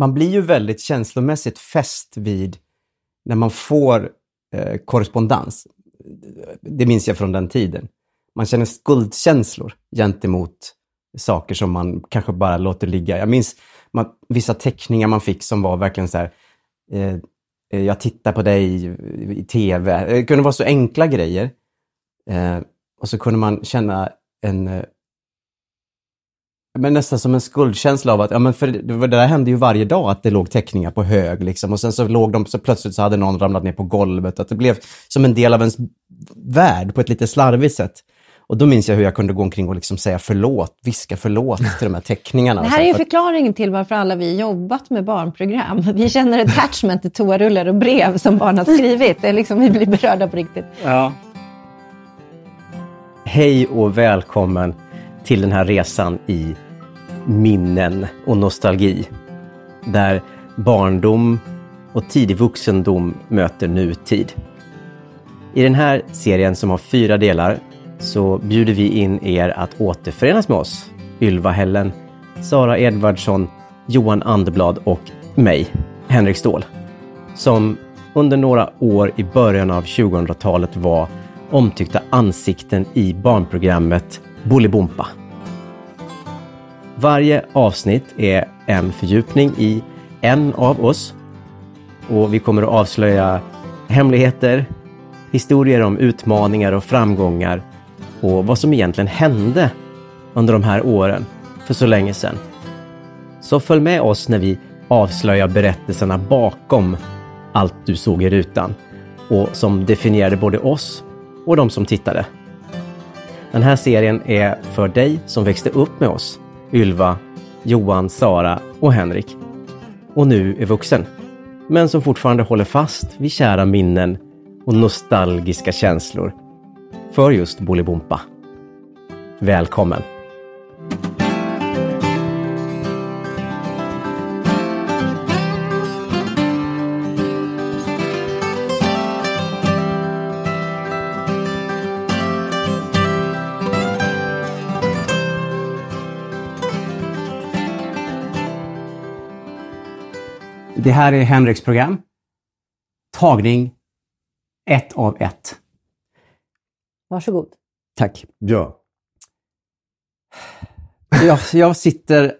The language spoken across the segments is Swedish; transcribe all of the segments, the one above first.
Man blir ju väldigt känslomässigt fäst vid när man får eh, korrespondens. Det minns jag från den tiden. Man känner skuldkänslor gentemot saker som man kanske bara låter ligga. Jag minns man, vissa teckningar man fick som var verkligen så här, eh, eh jag tittar på dig i tv. Det kunde vara så enkla grejer. Eh, och så kunde man känna en eh, men nästan som en skuldkänsla av att, ja men för det, det där hände ju varje dag att det låg teckningar på hög liksom och sen så låg de, så plötsligt så hade någon ramlat ner på golvet. Att det blev som en del av ens värld på ett lite slarvigt sätt. Och då minns jag hur jag kunde gå omkring och liksom säga förlåt, viska förlåt till de här teckningarna. Det här är ju förklaringen till varför alla vi jobbat med barnprogram. Vi känner attachment till toarullar och brev som barn har skrivit. Det är liksom, vi blir berörda på riktigt. Ja. Hej och välkommen till den här resan i minnen och nostalgi. Där barndom och tidig vuxendom möter nutid. I den här serien som har fyra delar så bjuder vi in er att återförenas med oss. Ylva Hellen, Sara Edvardsson, Johan Anderblad och mig, Henrik Ståhl. Som under några år i början av 2000-talet var omtyckta ansikten i barnprogrammet Bolibompa. Varje avsnitt är en fördjupning i en av oss och vi kommer att avslöja hemligheter, historier om utmaningar och framgångar och vad som egentligen hände under de här åren för så länge sedan. Så följ med oss när vi avslöjar berättelserna bakom allt du såg i rutan och som definierade både oss och de som tittade. Den här serien är för dig som växte upp med oss, Ylva, Johan, Sara och Henrik. Och nu är vuxen. Men som fortfarande håller fast vid kära minnen och nostalgiska känslor för just Bolibompa. Välkommen! Det här är Henriks program. Tagning ett av ett. Varsågod. Tack. Ja. Jag, jag sitter,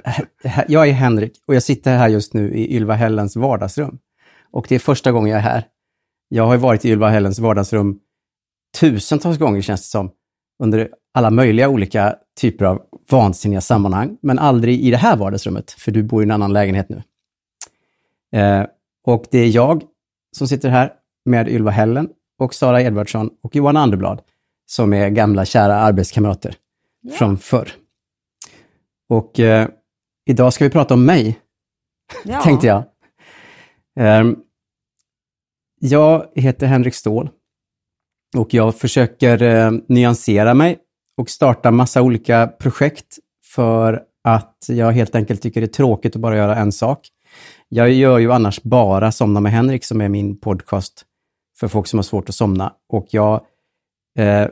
jag är Henrik och jag sitter här just nu i Ylva Hellens vardagsrum. Och det är första gången jag är här. Jag har varit i Ylva Hellens vardagsrum tusentals gånger känns det som, under alla möjliga olika typer av vansinniga sammanhang, men aldrig i det här vardagsrummet, för du bor i en annan lägenhet nu. Eh, och det är jag som sitter här med Ylva Hellen och Sara Edvardsson och Johan Anderblad som är gamla kära arbetskamrater ja. från förr. Och eh, idag ska vi prata om mig, ja. tänkte jag. Eh, jag heter Henrik Ståhl och jag försöker eh, nyansera mig och starta massa olika projekt för att jag helt enkelt tycker det är tråkigt att bara göra en sak. Jag gör ju annars bara Somna med Henrik som är min podcast för folk som har svårt att somna. Och jag eh,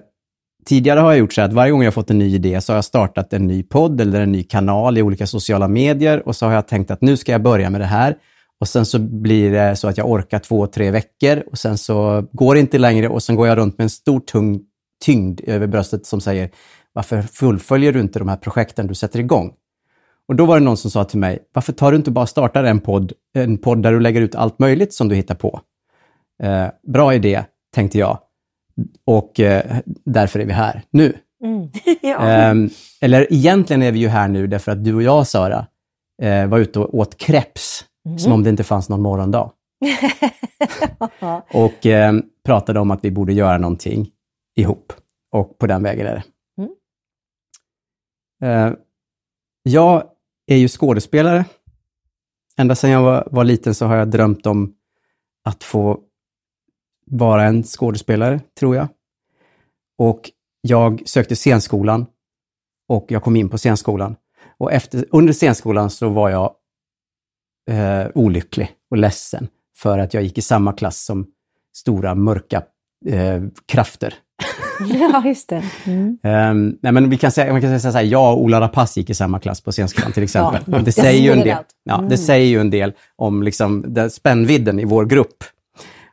Tidigare har jag gjort så att varje gång jag fått en ny idé så har jag startat en ny podd eller en ny kanal i olika sociala medier och så har jag tänkt att nu ska jag börja med det här. Och sen så blir det så att jag orkar två, tre veckor och sen så går det inte längre och sen går jag runt med en stor tung tyngd över bröstet som säger varför fullföljer du inte de här projekten du sätter igång? Och då var det någon som sa till mig, varför tar du inte bara startar en podd, en podd där du lägger ut allt möjligt som du hittar på? Eh, bra idé, tänkte jag. Och eh, därför är vi här nu. Mm. ja. eh, eller egentligen är vi ju här nu därför att du och jag, Sara, eh, var ute och åt kreps, mm. som om det inte fanns någon morgondag. och ehm, pratade om att vi borde göra någonting ihop. Och på den vägen är det. Mm. Eh, jag är ju skådespelare. Ända sedan jag var, var liten så har jag drömt om att få vara en skådespelare, tror jag. Och jag sökte scenskolan och jag kom in på scenskolan. Och efter, under scenskolan så var jag eh, olycklig och ledsen för att jag gick i samma klass som stora mörka eh, krafter. Ja, just det. Mm. Um, nej, men vi kan säga, man kan säga så här, jag och Ola Rapace gick i samma klass på scenskolan till exempel. Ja, det, säger ju en del, ja, Mm. det säger ju en del om liksom, den spännvidden i vår grupp.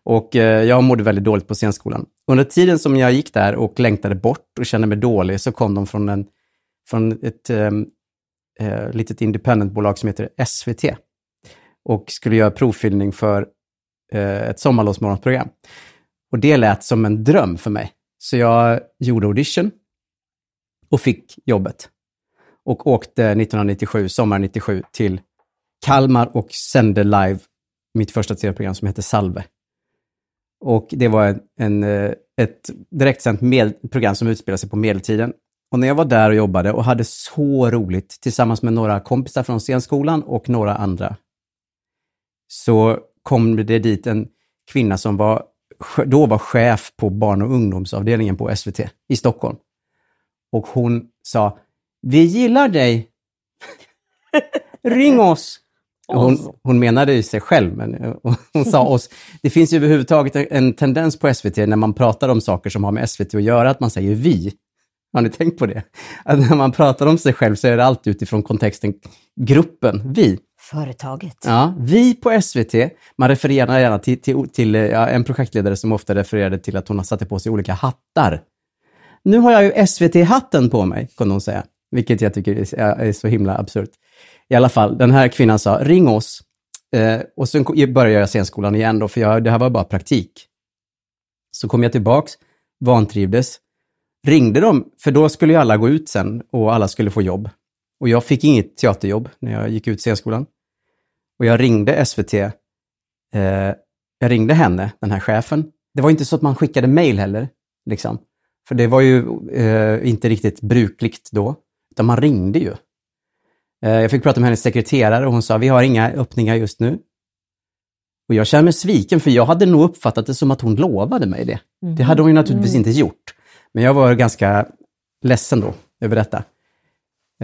Och eh, jag mådde väldigt dåligt på scenskolan. Under tiden som jag gick där och längtade bort och kände mig dålig så kom de från, en, från ett um, eh, litet independentbolag som heter SVT och skulle göra provfilmning för eh, ett sommarlovsmorgonprogram. Och det lät som en dröm för mig. Så jag gjorde audition och fick jobbet. Och åkte 1997, sommaren 97, till Kalmar och sände live mitt första tv-program som hette Salve. Och det var en, en, ett direktsänt med, program som utspelade sig på medeltiden. Och när jag var där och jobbade och hade så roligt tillsammans med några kompisar från scenskolan och några andra, så kom det dit en kvinna som var, då var chef på barn och ungdomsavdelningen på SVT i Stockholm. Och hon sa, vi gillar dig. Ring oss. Hon, hon menade ju sig själv, men eh, hon sa oss. Det finns ju överhuvudtaget en- en tendens på SVT när man pratar om saker som har med SVT att göra, att man säger vi. Har ni tänkt på det? Att när man pratar om sig själv så är det alltid utifrån kontexten gruppen, vi. Företaget. Ja, vi på SVT, man refererar gärna till, till, till ja, en projektledare som ofta refererade till att hon satte på sig olika hattar. Nu har jag ju SVT-hatten på mig, kunde hon säga. Vilket jag tycker är, är så himla absurt. I alla fall, den här kvinnan sa, ring oss. Eh, och sen började jag scenskolan igen då, för jag, det här var bara praktik. Så kom jag tillbaks, vantrivdes, ringde dem, för då skulle ju alla gå ut sen och alla skulle få jobb. Och jag fick inget teaterjobb när jag gick ut scenskolan. Och jag ringde SVT. Eh, jag ringde henne, den här chefen. Det var inte så att man skickade mail heller. Liksom. För det var ju eh, inte riktigt brukligt då. Utan man ringde ju. Eh, jag fick prata med hennes sekreterare och hon sa, vi har inga öppningar just nu. Och jag känner mig sviken för jag hade nog uppfattat det som att hon lovade mig det. Det hade hon ju naturligtvis inte gjort. Men jag var ganska ledsen då över detta.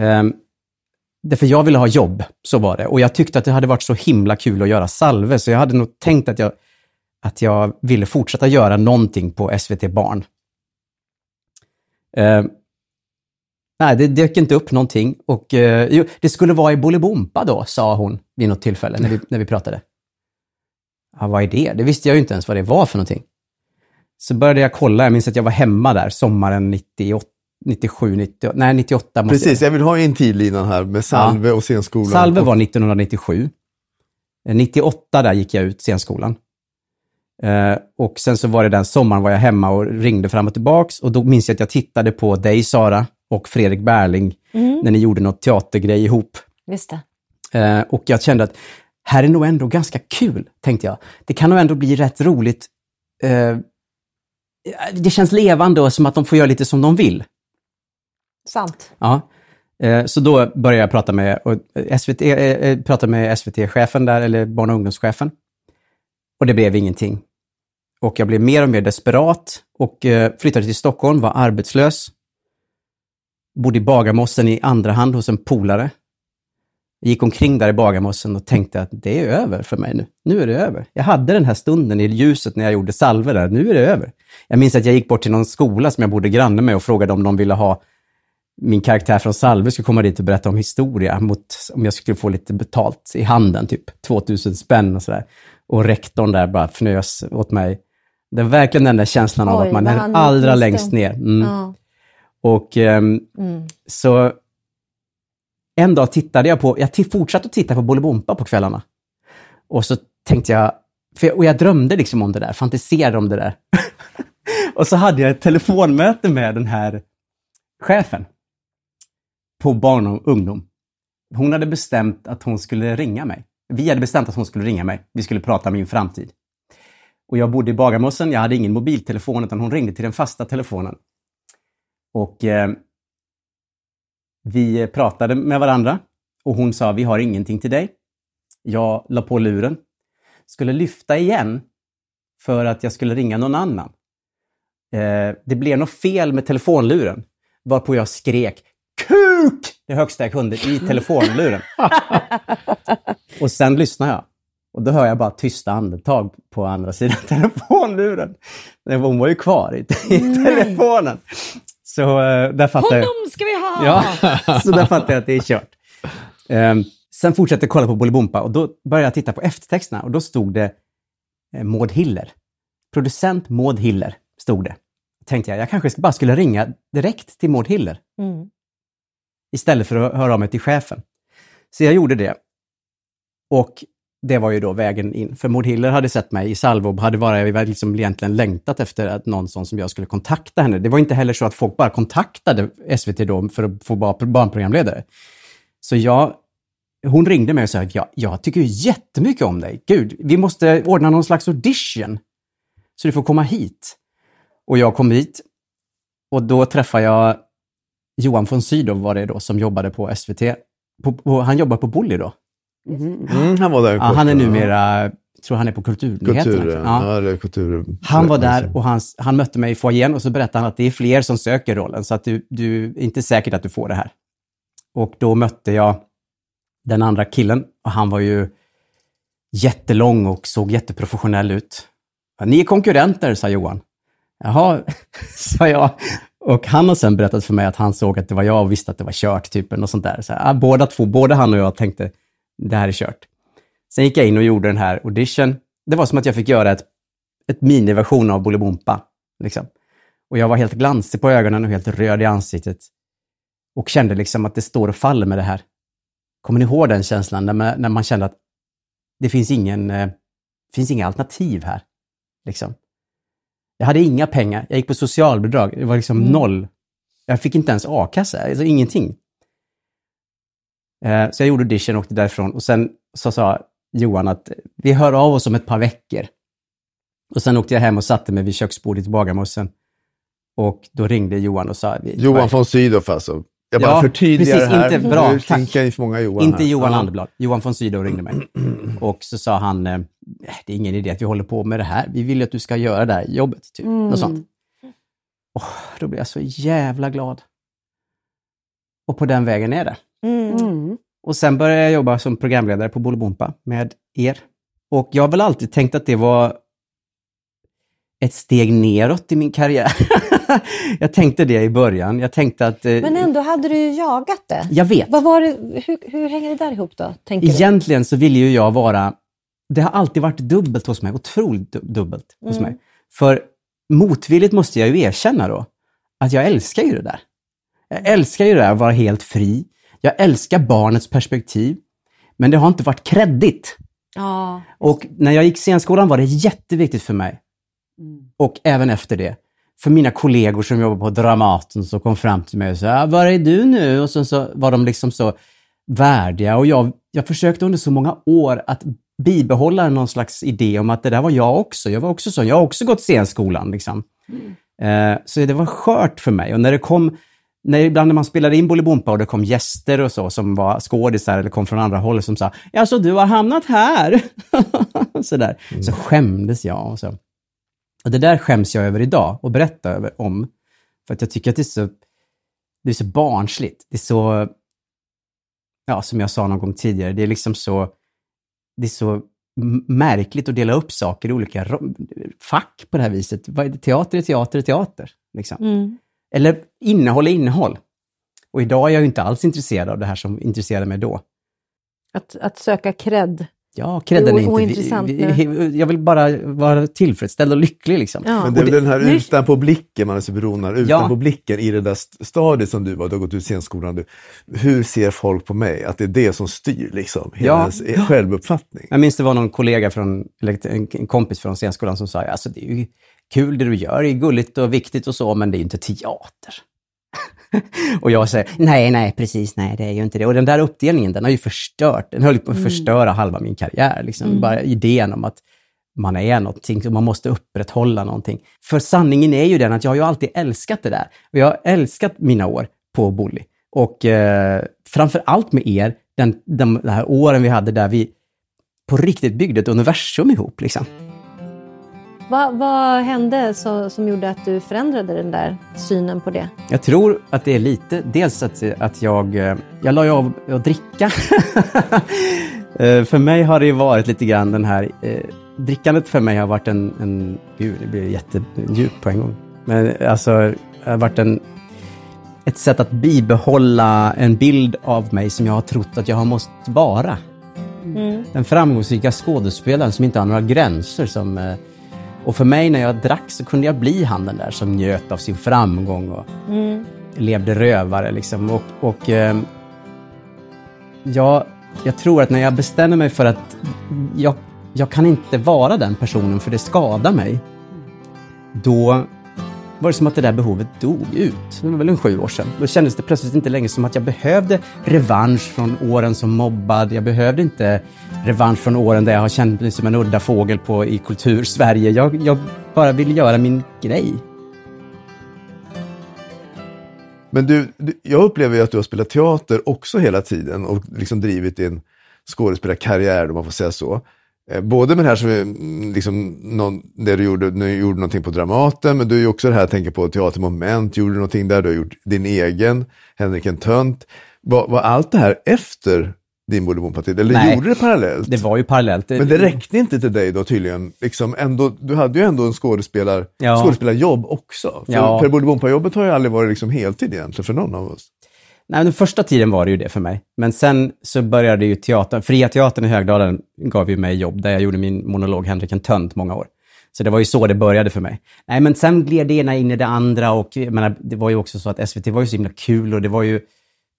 Um, Därför jag ville ha jobb, så var det. Och jag tyckte att det hade varit så himla kul att göra salve, så jag hade nog tänkt att jag, att jag ville fortsätta göra någonting på SVT Barn. Eh, nej, det dök inte upp någonting. Och, eh, jo, det skulle vara i Bolibompa då, sa hon vid något tillfälle när vi, när vi pratade. Ja, vad är det? Det visste jag ju inte ens vad det var för någonting. Så började jag kolla, jag minns att jag var hemma där sommaren 98, 97, 90, nej 98 måste jag Precis, jag vill ha en tidlinan här med Salve och scenskolan. Salve var 1997. Eh, 98 där gick jag ut scenskolan. Eh, och sen så var det den sommaren var jag hemma och ringde fram och tillbaks och då minns jag att jag tittade på dig Sara och Fredrik Berling när ni gjorde något teatergrej ihop. Just det. Eh, och jag kände att här är nog ändå ganska kul, tänkte jag. Det kan nog ändå bli rätt roligt. Eh, det känns levande och som att de får göra lite som de vill. Sant. Ja. Eh, så då började jag prata med, eh, SVT, eh, prata med SVT-chefen där, eller barn och ungdomschefen. Och det blev ingenting. Och jag blev mer och mer desperat och flyttade till Stockholm, var arbetslös. Bodde i Bagarmossen i andra hand hos en polare. Gick omkring där i Bagarmossen och tänkte att det är över för mig nu. Nu är det över. Jag hade den här stunden i ljuset när jag gjorde salver där. Nu är det över. Jag minns att jag gick bort till någon skola som jag bodde granne med och frågade om de ville ha min karaktär från Salve skulle komma dit och berätta om historia mot om jag skulle få lite betalt i handen, typ 2000 spänn och sådär. Och rektorn där bara fnös åt mig. Det är verkligen den där känslan av Oj, att man är allra längst ner. Mm. Ja. Och ehm, Mm. så en dag tittade jag på, jag fortsatte att titta på Bolibompa på kvällarna. Och så tänkte jag, jag, och jag drömde liksom om det där, fantiserade om det där. och så hade jag ett telefonmöte med den här chefen på barn och ungdom. Hon hade bestämt att hon skulle ringa mig. Vi hade bestämt att hon skulle ringa mig. Vi skulle prata om min framtid. Och jag bodde i Bagarmossen, jag hade ingen mobiltelefon utan hon ringde till den fasta telefonen. Och eh, vi pratade med varandra och hon sa, vi har ingenting till dig. Jag la på luren. Skulle lyfta igen för att jag skulle ringa någon annan. Eh, det blev något fel med telefonluren, varpå jag skrek KUK! Det högsta jag kunde i telefonluren. och sen lyssnar jag. Och då hör jag bara tysta andetag på andra sidan telefonluren. Hon var ju kvar i, telefonen. Så uh, där fattar jag... Honom ska vi ha! Ja, så där fattar jag att det är kört. Um, sen fortsatte jag kolla på Bolibompa och då började jag titta på eftertexterna och då stod det eh, Maud Hiller. Producent Maud Hiller stod det. Tänkte jag, jag kanske bara skulle ringa direkt till Maud Hiller. Mm. Istället för att höra av mig till chefen. Så jag gjorde det. Och det var ju då vägen in. För Maud Hiller hade sett mig i Salvo och hade bara liksom egentligen längtat efter att någon sån som jag skulle kontakta henne. Det var inte heller så att folk bara kontaktade SVT då för att få vara barnprogramledare. Så jag, hon ringde mig och sa att jag tycker jättemycket om dig. Gud, vi måste ordna någon slags audition. Så du får komma hit. Och jag kom hit. Och då träffade jag Johan von Sydow var det då, som jobbade på SVT. På, på, han jobbar på Bully då. Mm, han var där. Ja, han är numera, tror han är på Kulturnyheterna. Kultur, ja. Ja, kultur. Han var där och han, han mötte mig i foajén och så berättade han att det är fler som söker rollen så att du, du är inte säkert att du får det här. Och då mötte jag den andra killen och han var ju jättelång och såg jätteprofessionell ut. Ni är konkurrenter, sa Johan. Jaha, sa jag. Och han har sen berättat för mig att han såg att det var jag och visste att det var kört, typ, och sånt där. Så, här, båda två, både han och jag tänkte, det här är kört. Sen gick jag in och gjorde den här audition. Det var som att jag fick göra ett, ett miniversion av Bolibompa. Liksom. Och jag var helt glansig på ögonen och helt röd i ansiktet. Och kände liksom att det står och faller med det här. Kommer ni ihåg den känslan när man, när man kände att det finns ingen, eh, finns inga alternativ här? Liksom. Jag hade inga pengar, jag gick på socialbidrag, det var liksom mm. noll. Jag fick inte ens a-kassa, alltså ingenting. Eh, så jag gjorde audition och åkte därifrån och sen så sa Johan att vi hör av oss om ett par veckor. Och sen åkte jag hem och satte mig vid köksbordet i Bagarmossen. Och då ringde Johan och sa... Johan von Sydow alltså? Jag bara Ja, förtydligar precis, det här. inte bra, tack. många Johan Inte här. Johan. Anderblad. Johan von Sydow ringde mig. Och så sa han, eh, det är ingen idé att vi håller på med det här. Vi vill ju att du ska göra det här jobbet. Typ. Något sånt. Oh, då blev jag så jävla glad. Och på den vägen är det. Mm. Och sen började jag jobba som programledare på Bolibompa med er. Och jag har väl alltid tänkt att det var ett steg neråt i min karriär. jag tänkte det i början. Jag tänkte att... eh, Men ändå hade du ju jagat det. Jag vet. Vad var det, hur, hur hänger det där ihop då? Tänker du? Egentligen så ville ju jag vara... Det har alltid varit dubbelt hos mig, otroligt du- dubbelt hos Mm. mig. För motvilligt måste jag ju erkänna då, att jag älskar ju det där. Jag älskar ju det där att vara helt fri. Jag älskar barnets perspektiv. Men det har inte varit kreddigt. Ja. Och när jag gick scenskolan var det jätteviktigt för mig. Och även efter det. För mina kollegor som jobbar på Dramaten som kom fram till mig och sa "Ah, ”Var är du nu?” och så, så var de liksom så värdiga. Och jag, jag försökte under så många år att bibehålla någon slags idé om att det där var jag också. Jag var också så. Jag har också gått scenskolan. Liksom. Eh, så det var skört för mig. Och när det kom, när, ibland när man spelade in Bolibompa och det kom gäster och så som var skådisar eller kom från andra håll som sa ”Ja, så du har hamnat här?” så, där. så skämdes jag. Och, så. och det där skäms jag över idag och berätta över, om. För att jag tycker att det är så, det är så barnsligt. Det är så, ja, som jag sa någon gång tidigare, det är liksom så, det är så märkligt att dela upp saker i olika fack på det här viset. Vad är det? Teater är teater är teater. Liksom. Mm. Eller innehåll är innehåll. Och idag är jag ju inte alls intresserad av det här som intresserade mig då. Att, att söka cred. Ja, credden är inte... vi, vi, jag vill bara vara tillfredsställd och lycklig liksom. Ja. Men det är Och väl den här nu- utanpå blicken man är så beroende av, utanpå Ja. blicken i det där st- stadiet som du var, du har gått ut scenskolan. Du, hur ser folk på mig? Att det är det som styr liksom, hela Ja. ens e- självuppfattning. Jag minns det var någon kollega från, eller en en kompis från scenskolan som sa, alltså det är ju kul det du gör, det är gulligt och viktigt och så, men det är ju inte teater. och jag säger, nej, nej, precis, nej, det är ju inte det. Och den där uppdelningen, den har ju förstört, den höll på att förstöra halva min karriär. Liksom. Bara idén om att man är någonting, så man måste upprätthålla någonting. För sanningen är ju den att jag har ju alltid älskat det där. Och jag har älskat mina år på Bully. Och eh, framför allt med er, den, de, de här åren vi hade där vi på riktigt byggde ett universum ihop. Liksom. Vad, vad hände så, som gjorde att du förändrade den där synen på det? Jag tror att det är lite, dels att, att jag, eh, jag la ju av att dricka. Eh, för mig har det varit lite grann den här, eh, drickandet för mig har varit en, en gud det blir jättedjupt på en gång. Men alltså, det har varit en, ett sätt att bibehålla en bild av mig som jag har trott att jag har måste vara. Mm. Den framgångsrika skådespelaren som inte har några gränser. Som, eh, och för mig när jag drack så kunde jag bli han den där som njöt av sin framgång och Mm. levde rövare. Liksom. Och, och eh, jag, jag tror att när jag bestämmer mig för att jag, jag kan inte vara den personen för det skadar mig. Då var det som att det där behovet dog ut. Det var väl en sju år sedan. Då kändes det plötsligt inte längre som att jag behövde revansch från åren som mobbad. Jag behövde inte revansch från åren där jag har känt mig som en udda fågel på, i kultur-Sverige. Jag, jag bara ville göra min grej. Men du, du, jag upplever ju att du har spelat teater också hela tiden och liksom drivit din skådespelarkarriär, om man får säga så. Eh, Både med det här som, mm, liksom, någon, det du gjorde, du gjorde någonting på Dramaten, men du är också det här, jag tänker på Teatermoment, gjorde någonting där, du har gjort din egen, Henrik en tönt. Var, var allt det här efter din Bolibomparti, eller Nej. gjorde det parallellt? Det var ju parallellt. Men det räckte inte till dig då tydligen. Liksom ändå, du hade ju ändå en skådespelar, Ja. skådespelarjobb också. För, Ja. för Bolibompa-jobbet har ju aldrig varit liksom heltid egentligen för någon av oss. Nej, den första tiden var det ju det för mig. Men sen så började ju teatern, Fria Teatern i Högdalen gav ju mig jobb där jag gjorde min monolog Henrik en tönt många år. Så det var ju så det började för mig. Nej, men sen gled det ena in i det andra och menar, det var ju också så att SVT var ju så himla kul och det var ju,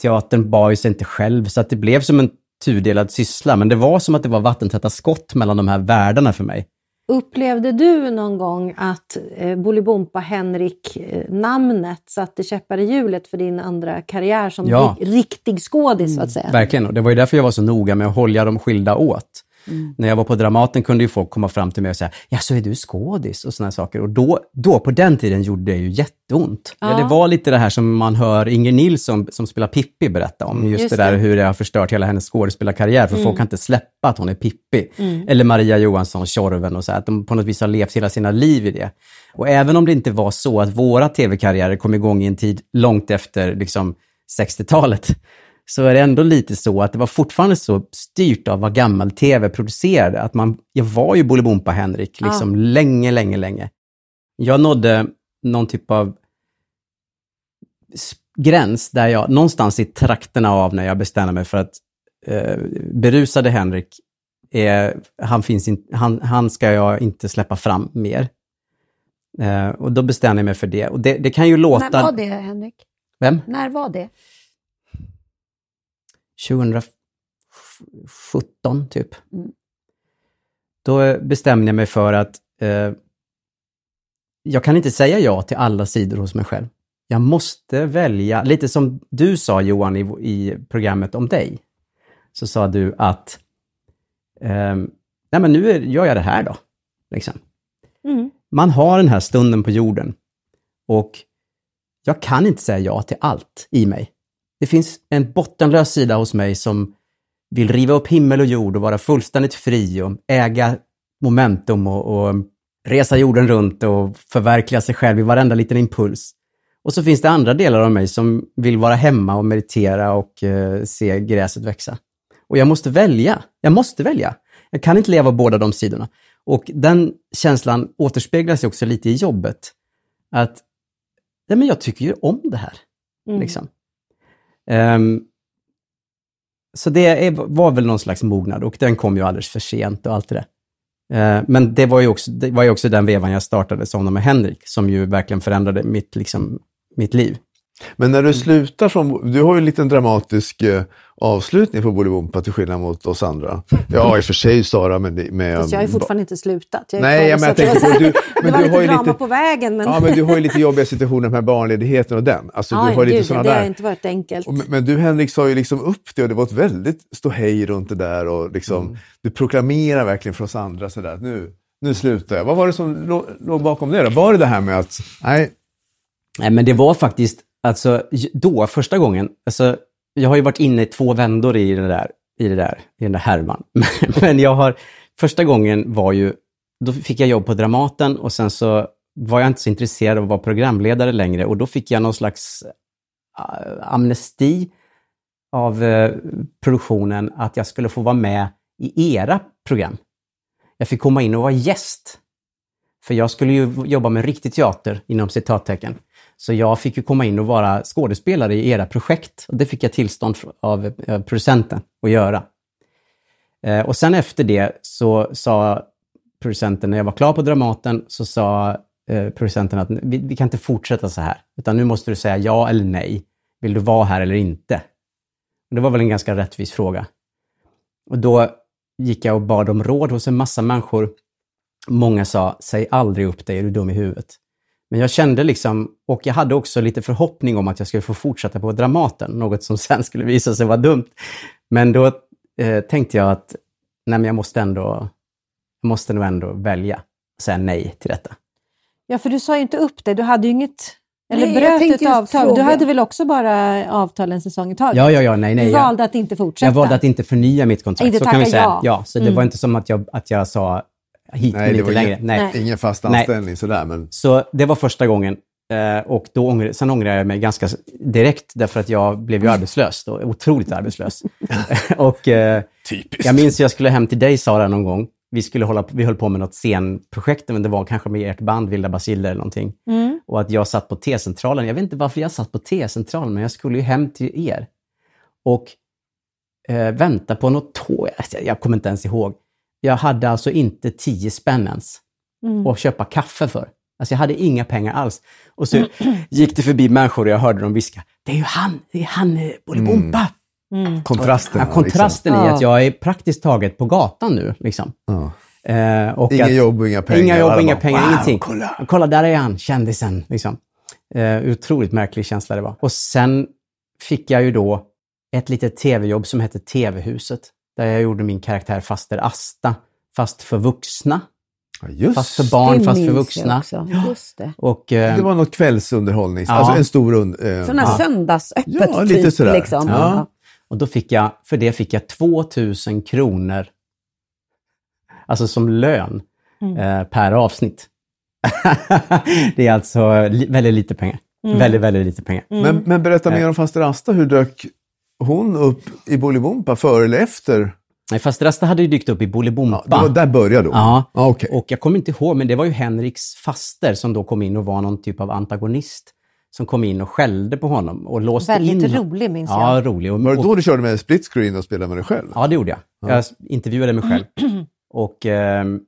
teatern bar ju sig inte själv så att det blev som en tudelad syssla. Men det var som att det var vattentäta skott mellan de här världarna för mig. Upplevde du någon gång att eh, Bolibompa Henrik-namnet satte käppar i hjulet för din andra karriär som Ja. ri- riktig skådis så att säga? Verkligen, och det var ju därför jag var så noga med att hålla dem skilda åt. När jag var på Dramaten kunde ju folk komma fram till mig och säga ja så är du skådis och sådana saker. Och då, då på den tiden gjorde det ju jätteont. Ja. Ja. det var lite det här som man hör Inger Nilsson som spelar Pippi berätta om. Just, Just det där det. hur det har förstört hela hennes skådespelarkarriär för folk kan inte släppa att hon är Pippi. Eller Maria Johansson, Tjorven och så här, att de på något vis har levt hela sina liv i det. Och även om det inte var så att våra tv-karriärer kom igång i en tid långt efter liksom, 60-talet, så är det ändå lite så att det var fortfarande så styrt av vad gammal tv producerade. Att man, jag var ju Bolibompa Henrik liksom länge, länge, länge. Jag nådde någon typ av gräns där jag, någonstans i trakterna av när jag bestämde mig för att eh, berusade Henrik, är, han, finns in, han, han ska jag inte släppa fram mer. Eh, och då bestämde jag mig för det. Och det, det kan ju låta... När var det, Henrik? Vem? När var det? 2017 typ. Mm. Då bestämde jag mig för att eh, jag kan inte säga ja till alla sidor hos mig själv. Jag måste välja, lite som du sa Johan i, i programmet om dig. Så sa du att ehm, nej men nu är, gör jag det här då. Liksom. Mm. Man har den här stunden på jorden och jag kan inte säga ja till allt i mig. Det finns en bottenlös sida hos mig som vill riva upp himmel och jord och vara fullständigt fri och äga momentum och, och resa jorden runt och förverkliga sig själv i varenda liten impuls. Och så finns det andra delar av mig som vill vara hemma och meditera och eh, se gräset växa. Och jag måste välja. Jag måste välja. Jag kan inte leva båda de sidorna. Och den känslan återspeglas ju också lite i jobbet. Att ja, men jag tycker ju om det här. Mm. Liksom. Um, så det är, var väl någon slags mognad och den kom ju alldeles för sent och allt det där. Ehm, men det var, ju också, det var ju också den vevan jag startade Somna med Henrik, som ju verkligen förändrade mitt, liksom, mitt liv. Men när du Mm. slutar från, du har ju en liten dramatisk eh, avslutning på Bolibompa till skillnad mot oss andra. Ja, i och för sig Sara, men... med Fast jag har ju fortfarande inte slutat. Jag Nej, kvar, ja, men jag var på du, men det var du lite har drama lite... på vägen. Men... Ja, men du har ju lite jobbiga situationer med barnledigheten och den. Alltså, du Ja, har lite gud, sådana det har där. inte varit enkelt. Och, men- du Henrik sa ju liksom upp det och det var ett väldigt ståhej runt det där och liksom, Mm. du proklamerar verkligen för oss andra sådär nu, nu slutar jag. Vad var det som låg, låg bakom det då? Var det det här med att, nej, Nej, men det var faktiskt, alltså då, första gången, alltså jag har ju varit inne i två vändor i det där, i det där, i den där härvan. Men jag har, första gången var ju, då fick jag jobb på Dramaten och sen så var jag inte så intresserad av att vara programledare längre och då fick jag någon slags amnesti av eh, produktionen att jag skulle få vara med i era program. Jag fick komma in och vara gäst. För jag skulle ju jobba med riktig teater, inom citattecken. Så jag fick ju komma in och vara skådespelare i era projekt. Och det fick jag tillstånd av eh, producenten att göra. Eh, och sen efter det så sa producenten, när jag var klar på Dramaten, så sa eh, producenten att vi, vi, kan inte fortsätta så här, utan nu måste du säga ja eller nej. Vill du vara här eller inte? Och det var väl en ganska rättvis fråga. Och då gick jag och bad om råd hos en massa människor. Många sa, säg aldrig upp dig, är du dum i huvudet? Men jag kände liksom, och jag hade också lite förhoppning om att jag skulle få fortsätta på Dramaten, något som sen skulle visa sig vara dumt. Men då eh, tänkte jag att, nej men jag måste ändå, jag måste nog ändå välja, säga nej till detta. Ja, för du sa ju inte upp det. Du hade ju inget... Eller Nej, jag bröt ett avtal. Du hade väl också bara avtal en säsong i taget? Ja, ja, ja, nej, nej. Du jag- valde att inte fortsätta? Jag valde att inte förnya mitt kontrakt. Så kan vi säga. ja. Ja, så det Mm. var inte som att jag, att jag sa hit Nej, men det inte var längre. ingen- Nej. Nej. Ingen fast Nej. anställning sådär, men Så det var första gången. Eh, och då ångrar, sen ångrar jag mig ganska direkt därför att jag blev ju arbetslös. Då, otroligt arbetslös. och eh, typiskt. jag minns att jag skulle hem till dig Sara någon gång. Vi, skulle hålla, vi höll på med något scenprojekt, men det var kanske med ert band Vilda Basiller eller någonting. Mm. Och att jag satt på T-centralen. Jag vet inte varför jag satt på T-centralen, men jag skulle ju hem till er. Och eh, vänta på något tåg. Jag, jag kommer inte ens ihåg. Jag hade alltså inte tio spänn ens Mm. att köpa kaffe för. Alltså jag hade inga pengar alls. Och så gick det förbi människor och jag hörde dem viska. Det är ju han, det är han eh, Bolibompa. Mm. Kontrasten. Ja, kontrasten i Ja. att jag är praktiskt taget på gatan nu. Liksom. Ja. Eh, Inga att, jobb och inga pengar. Inga jobb, inga pengar, wow, ingenting. Kolla. Kolla, där är han, kändisen. Liksom. Eh, otroligt märklig känsla det var. Och sen fick jag ju då ett litet tv-jobb som hette TV-huset. Där jag gjorde min karaktär Faster Asta, fast för vuxna. Just. Fast för barn, Det fast för vuxna. det. Och, eh, Det var något kvällsunderhållning, Ja. alltså en stor... Und, eh, här Ja. söndagsöppet Ja, lite typ. sådär. Liksom. Ja. och då fick jag, för det fick jag 2000 kronor, alltså som lön, Mm. eh, per avsnitt. det är alltså li- väldigt lite pengar. Mm. Väldigt, väldigt lite pengar. men, men berätta mer om faster Asta. Hur dök hon upp i Bolibompa, före eller efter? Nej, fast Rasta hade ju dykt upp i Bolibompa. Ja, det var, där började hon? Ja. Ja, okej. Och jag kommer inte ihåg, men det var ju Henriks faster som då kom in och var någon typ av antagonist. Som kom in och skällde på honom och låste in Väldigt rolig minns Ja, jag. rolig. Och, Var det då du körde med split screen och spelade med dig själv? ja, det gjorde jag. Jag s- intervjuade mig själv. Och ehm,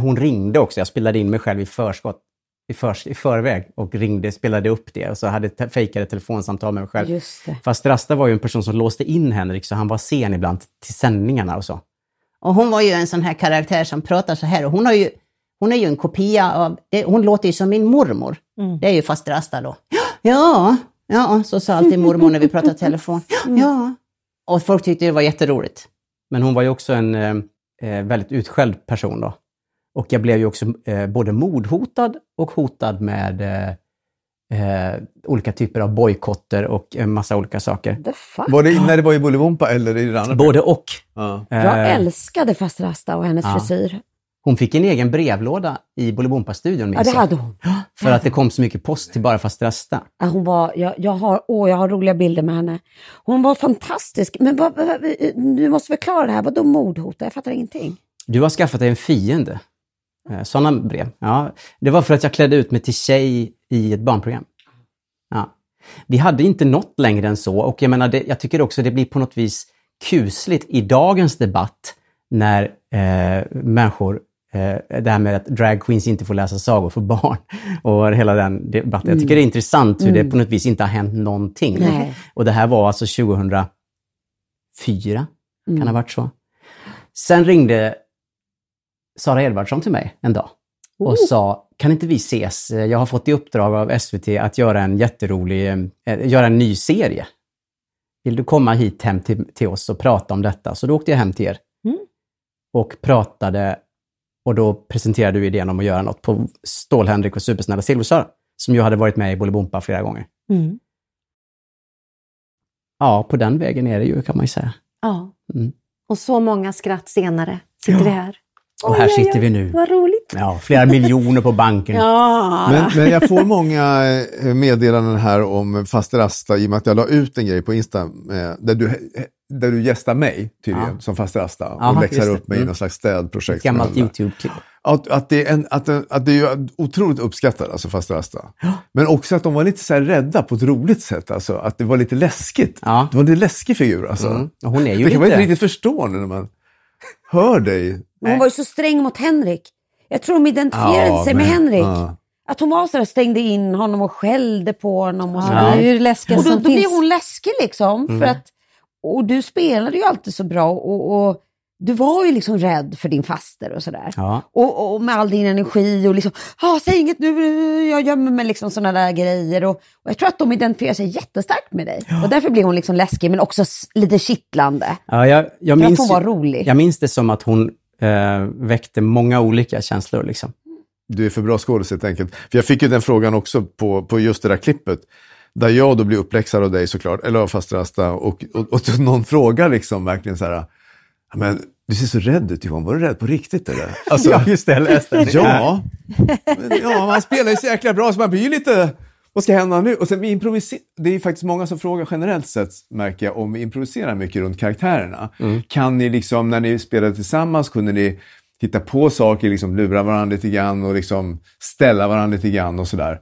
hon ringde också. Jag spelade in mig själv i förskott. I, för, I förväg och ringde, spelade upp det och så hade te- fejkade telefonsamtal med mig själv. Just det. Fast Rasta var ju en person som låste in Henrik så han var sen ibland till sändningarna och så. Och hon var ju en sån här karaktär som pratar så här och hon, har ju, hon är ju en kopia av, hon låter ju som min mormor. Mm. Det är ju fast Rasta då. Ja, ja, så sa alltid mormor när vi pratade telefon. Ja. Och folk tyckte det var jätteroligt. Men hon var ju också en eh, eh, väldigt utskälld person då. Och jag blev ju också eh, både mordhotad och hotad med eh, eh, olika typer av bojkotter och en massa olika saker. The fuck? Var det när det var i Bolibompa eller i det andra? Både och. Ja. Jag Eh, älskade Faster Asta och hennes ja. frisyr. hon fick en egen brevlåda i Bolibompa-studion, Ja, det jag. hade hon. För att det kom så mycket post till bara fast Rasta. Ja, Hon var, jag, jag, har, åh, jag har roliga bilder med henne. Hon var fantastisk. Men vad, vad, du måste förklara det här. Vadå mordhot? Jag fattar ingenting. Du har skaffat dig en fiende. Eh, Sådana brev. Ja, det var för att jag klädde ut mig till tjej i ett barnprogram. Ja. Vi hade inte nått längre än så och jag menar, det, jag tycker också det blir på något vis kusligt i dagens debatt när eh, människor, eh, det här med att drag queens inte får läsa sagor för barn och hela den debatten. Jag tycker det är intressant hur det på något vis inte har hänt någonting. Nej. Och det här var alltså 2004, kan ha varit så. Sen ringde Sara Edvardsson till mig en dag och sa, kan inte vi ses? Jag har fått i uppdrag av SVT att göra en jätterolig, eh, göra en ny serie. Vill du komma hit hem till, till oss och prata om detta? Så då åkte jag hem till er Mm. och pratade och då presenterade du idén om att göra något på Stål-Henrik och Supersnälla Silversara, som ju hade varit med i Bolibompa flera gånger. Mm. ja, på den vägen är det ju kan man ju säga. Ja. Mm. Och så många skratt senare sitter vi här. Och här sitter vi nu. Vad roligt. Ja, flera miljoner på banken. Ja, Men, men jag får många eh, meddelanden här om faster Asta i och med att jag la ut en grej på Insta eh, där, du, där du gästar mig tydligen Ja. som faster Asta och Aha, läxar upp mig i Mm. någon slags städprojekt. Ett gammalt. YouTube-klipp. Att, att, det är en, att, att det är otroligt uppskattat, alltså faster Asta. Men också att de var lite så här rädda på ett roligt sätt, alltså. Att det var lite läskigt. Ja. Det var en lite läskig figur alltså. Mm. Hon är ju det kan man lite... inte riktigt förstå nu när man hör dig. Hon var ju så sträng mot Henrik. Jag tror de identifierade Ja, sig med men- Henrik. ja. Att hon var så där, stängde in honom och skällde på honom. Och, så Ja, det är ju det och då, då blir hon läskig liksom. För att, och du spelade ju alltid så bra och, och du var ju liksom rädd för din faster och sådär. Ja. Och, och med all din energi och liksom, ah, säg inget nu, jag gömmer mig, liksom sådana där grejer. Och, och jag tror att de identifierar sig jättestarkt med dig. Och därför blir hon liksom läskig, men också lite kittlande. Ja, jag, jag, För att minns, hon var rolig. jag minns det som att hon eh, väckte många olika känslor. Liksom. Du är för bra skådis helt enkelt. För jag fick ju den frågan också på, på just det där klippet. Där jag då blir uppläxad av dig såklart, eller av faster Asta. Och, och, och någon frågar liksom verkligen så här, "Ja, men du ser så rädd ut Johan, var du rädd på riktigt eller? Alltså, Ja, just det, jag läste det. Ja, men, ja, man spelar ju så jäkla bra så man blir ju lite, vad ska hända nu? Och sen vi improviserar, det är ju faktiskt många som frågar generellt sett, märker jag, om vi improviserar mycket runt karaktärerna. Kan ni liksom, när ni spelade tillsammans, kunde ni hitta på saker, liksom lura varandra lite grann och liksom ställa varandra lite grann och sådär.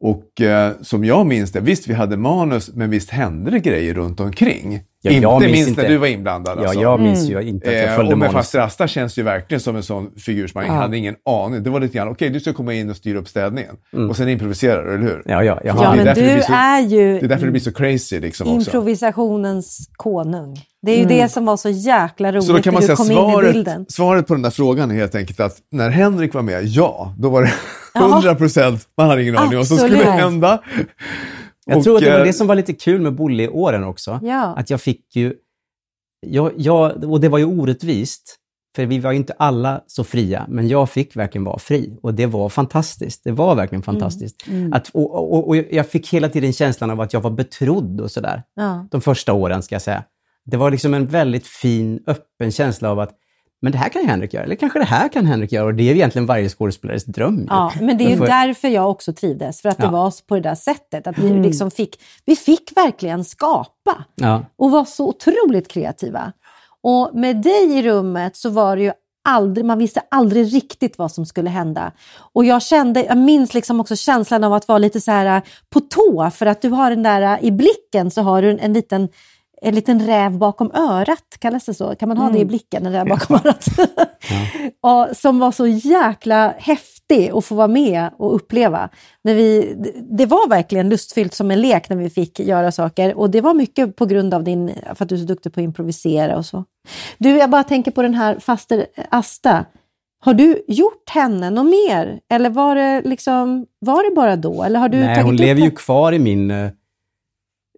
Och eh, som jag minns det, visst vi hade manus, men visst hände det grejer runt omkring. Ja, jag inte minns minst inte. när du var inblandad. Ja, alltså. jag minns ju inte att jag Eh, följde och med manus. faster Asta känns ju verkligen som en sån figur som man hade ingen aning. Det var lite grann, okej du ska komma in och styra upp städningen. Och sen improviserar du, eller hur? Ja, ja, jag Ja, är men därför det du blir så- är ju Det är därför det blir så crazy liksom också. improvisationens konung. Det är ju det som var så jäkla roligt Så då kan man säga du kom in i svaret, bilden. svaret på den där frågan är helt enkelt att när Henrik var med, ja, då var det 100 procent, man hade ingen aning vad som skulle hända. Jag Och, tror att det var eh, det som var lite kul med Bolle-åren också. Ja. Att jag fick ju... Jag, jag, och det var ju orättvist, för vi var ju inte alla så fria, men jag fick verkligen vara fri. Och det var fantastiskt. Det var verkligen fantastiskt. Att, och, och, och jag fick hela tiden känslan av att jag var betrodd och sådär. Ja. De första åren, ska jag säga. Det var liksom en väldigt fin, öppen känsla av att men det här kan ju Henrik göra, eller kanske det här kan Henrik göra. Och det är ju egentligen varje skådespelares dröm. Ja, men det är ju får- därför jag också trivdes, för att det Ja. var på det där sättet. Att vi, liksom fick, vi fick verkligen skapa Ja. och var så otroligt kreativa. Och med dig i rummet så var det ju aldrig, man visste aldrig riktigt vad som skulle hända. Och jag kände, jag minns liksom också känslan av att vara lite så här äh, på tå, för att du har den där, äh, i blicken så har du en, en liten en liten räv bakom örat, kallas det så? Kan man ha det i blicken, en räv bakom örat? och, som var så jäkla häftig att få vara med och uppleva. När vi, det- var verkligen lustfyllt som en lek när vi fick göra saker och det var mycket på grund av din, för att du är så duktig på att improvisera och så. Du, jag bara tänker på den här faster Asta. Har du gjort henne något mer? Eller var det, liksom, var det bara då? Eller har du Nej, tagit hon lever ju kvar i min...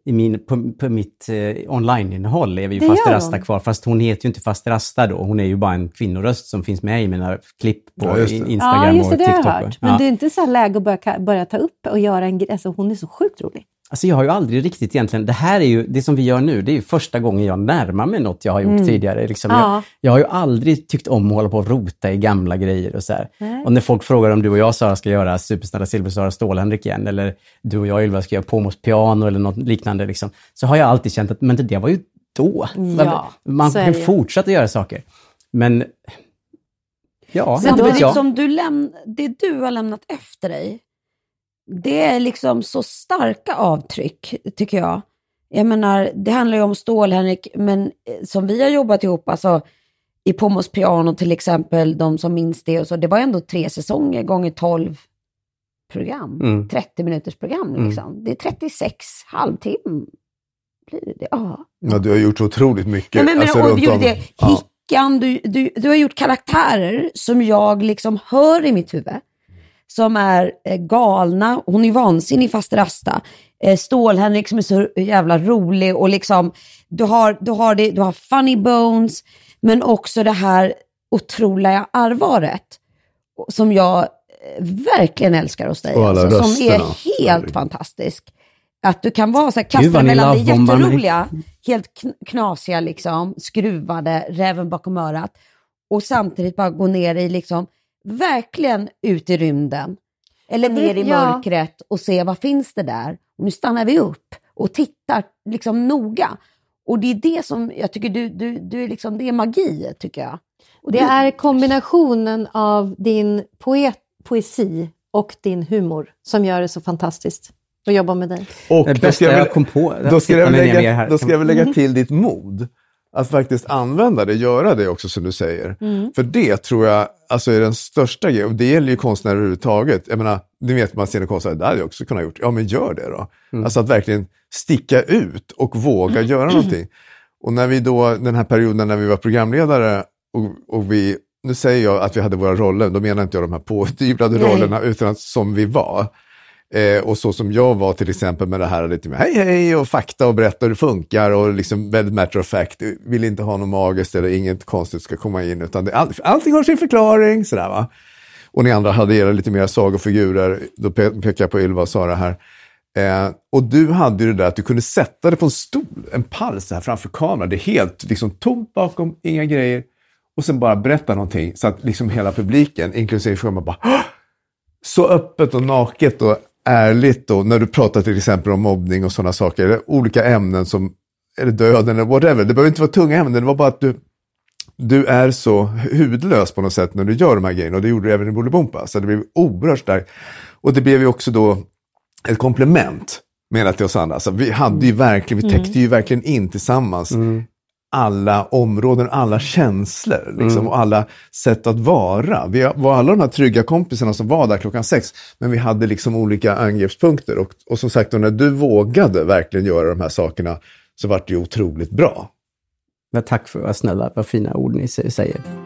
I min på, på mitt eh, online-innehåll lever ju Det Faster Asta kvar, fast hon heter ju inte Faster Asta då. Hon är ju bara en kvinnoröst som finns med i mina klipp på Ja, just det. in- Instagram Ja, just det, och det har TikTok. jag hört. Men Ja. det är inte så här läge att börja, börja ta upp och göra en grej. Alltså, hon är så sjukt rolig. Alltså jag har ju aldrig riktigt egentligen, det här är ju, det som vi gör nu, det är ju första gången jag närmar mig något jag har gjort tidigare. Liksom. Mm. Ja. Jag, jag har ju aldrig tyckt om att hålla på och rota i gamla grejer och så. Och när folk frågar om du och jag Sara ska göra Supersnälla Silversara Stål-Henrik igen, eller du och jag Ylva ska göra Pomos piano eller något liknande, liksom, så har jag alltid känt att men det var ju då. Ja, Man kan fortsätta göra saker. Men ja, jag. som du läm- det du har lämnat efter dig, det är liksom så starka avtryck, tycker jag. Jag menar, det handlar ju om Stål-Henrik, men eh, som vi har jobbat ihop, alltså i Pomos piano till exempel, de som minns det, och så, det var ändå tre säsonger gånger 12 program. Mm. 30 minuters program liksom. Det är 36 halvtimme. Blir det? Ja. Ja, du har gjort otroligt mycket. Ja, men, men, alltså, och om. det, Ja. Hickan, du, du, du har gjort karaktärer som jag liksom hör i mitt huvud. Som är eh, galna, hon är vansinnig fast Rasta. Eh, Stål-Henrik som är så jävla rolig och liksom, du har, du, har det, du har funny bones, men också det här otroliga allvaret. Som jag eh, verkligen älskar hos dig. Alltså, som är helt fantastisk. Att du kan vara så här, kasta mellan det jätteroliga, helt kn- knasiga, liksom, skruvade, räven bakom örat och samtidigt bara gå ner i, liksom, verkligen ut i rymden. Eller ner i ja. mörkret och se vad finns det där. Och nu stannar vi upp och tittar liksom noga. Och det är det som jag tycker du, du, du är liksom, det är magi tycker jag. Och Det du- är kombinationen av din poet, poesi och din humor som gör det så fantastiskt att jobba med dig. Och Det då bästa ska jag kom på, Då ska, jag lägga, då ska jag lägga till ditt mod. Att faktiskt använda det, göra det också som du säger. För det tror jag alltså, är den största grejen. Och det gäller ju konstnärer överhuvudtaget. Jag menar, ni vet man ser en konstnär, det hade jag också kunnat gjort. Ja, men gör det då. Alltså att verkligen sticka ut och våga göra någonting. Och när vi då, den här perioden när vi var programledare och, och vi, nu säger jag att vi hade våra roller, då menar inte jag de här pådyvlade rollerna, utan att, som vi var. Eh, och så som jag var till exempel med det här lite med hej hej och fakta och berätta hur det funkar och liksom väldigt matter of fact. Vill inte ha något magiskt eller inget konstigt ska komma in utan det, all, allting har sin förklaring. Sådär, va? Och ni andra hade era lite mer sagofigurer, då pe- pekar jag på Ylva och Sara här. Eh, och du hade ju det där att du kunde sätta dig på en stol, en pall så här framför kameran. Det är helt liksom tomt bakom, inga grejer. Och sen bara berätta någonting så att liksom hela publiken, inklusive själva, bara Hå! så öppet och naket och ärligt då, när du pratar till exempel om mobbning och sådana saker, eller olika ämnen som, eller döden eller whatever. Det behöver inte vara tunga ämnen, det var bara att du, du är så hudlös på något sätt när du gör de här grejerna och det gjorde du även i Bolibompa. Så det blev oerhört starkt. Och det blev ju också då ett komplement menar till oss andra. Alltså, vi hade ju verkligen, vi täckte ju verkligen in tillsammans mm alla områden, alla känslor liksom, och alla sätt att vara. Vi var alla de här trygga kompisarna som var där klockan sex, men vi hade liksom olika angreppspunkter. Och, och som sagt, när du vågade verkligen göra de här sakerna så var det ju otroligt bra. Men tack för vad snälla, vad fina ord ni sä- säger.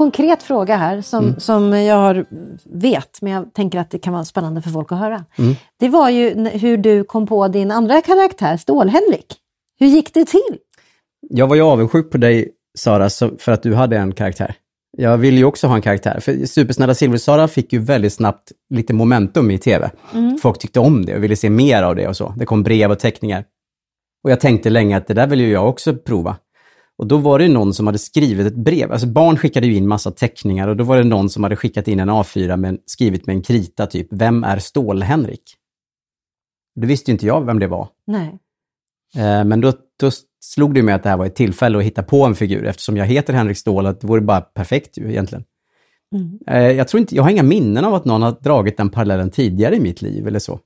Konkret fråga här som, Mm. som jag har, vet, men jag tänker att det kan vara spännande för folk att höra. Mm. Det var ju hur du kom på din andra karaktär, Stål-Henrik. Hur gick det till? Jag var ju avundsjuk på dig, Sara, för att du hade en karaktär. Jag ville ju också ha en karaktär, för Supersnälla Silver-Sara fick ju väldigt snabbt lite momentum i tv. Folk tyckte om det och ville se mer av det och så. Det kom brev och teckningar. Och jag tänkte länge att det där vill ju jag också prova. Och då var det någon som hade skrivit ett brev. Alltså barn skickade ju in massa teckningar och då var det någon som hade skickat in en A4 med, skrivit med en krita typ, Vem är Stål-Henrik? Det visste ju inte jag vem det var. Nej. Eh, Men då, då slog det mig att det här var ett tillfälle att hitta på en figur eftersom jag heter Henrik Ståhl, att det vore bara perfekt ju egentligen. Eh, Jag tror inte, jag har inga minnen av att någon har dragit den parallellen tidigare i mitt liv eller så.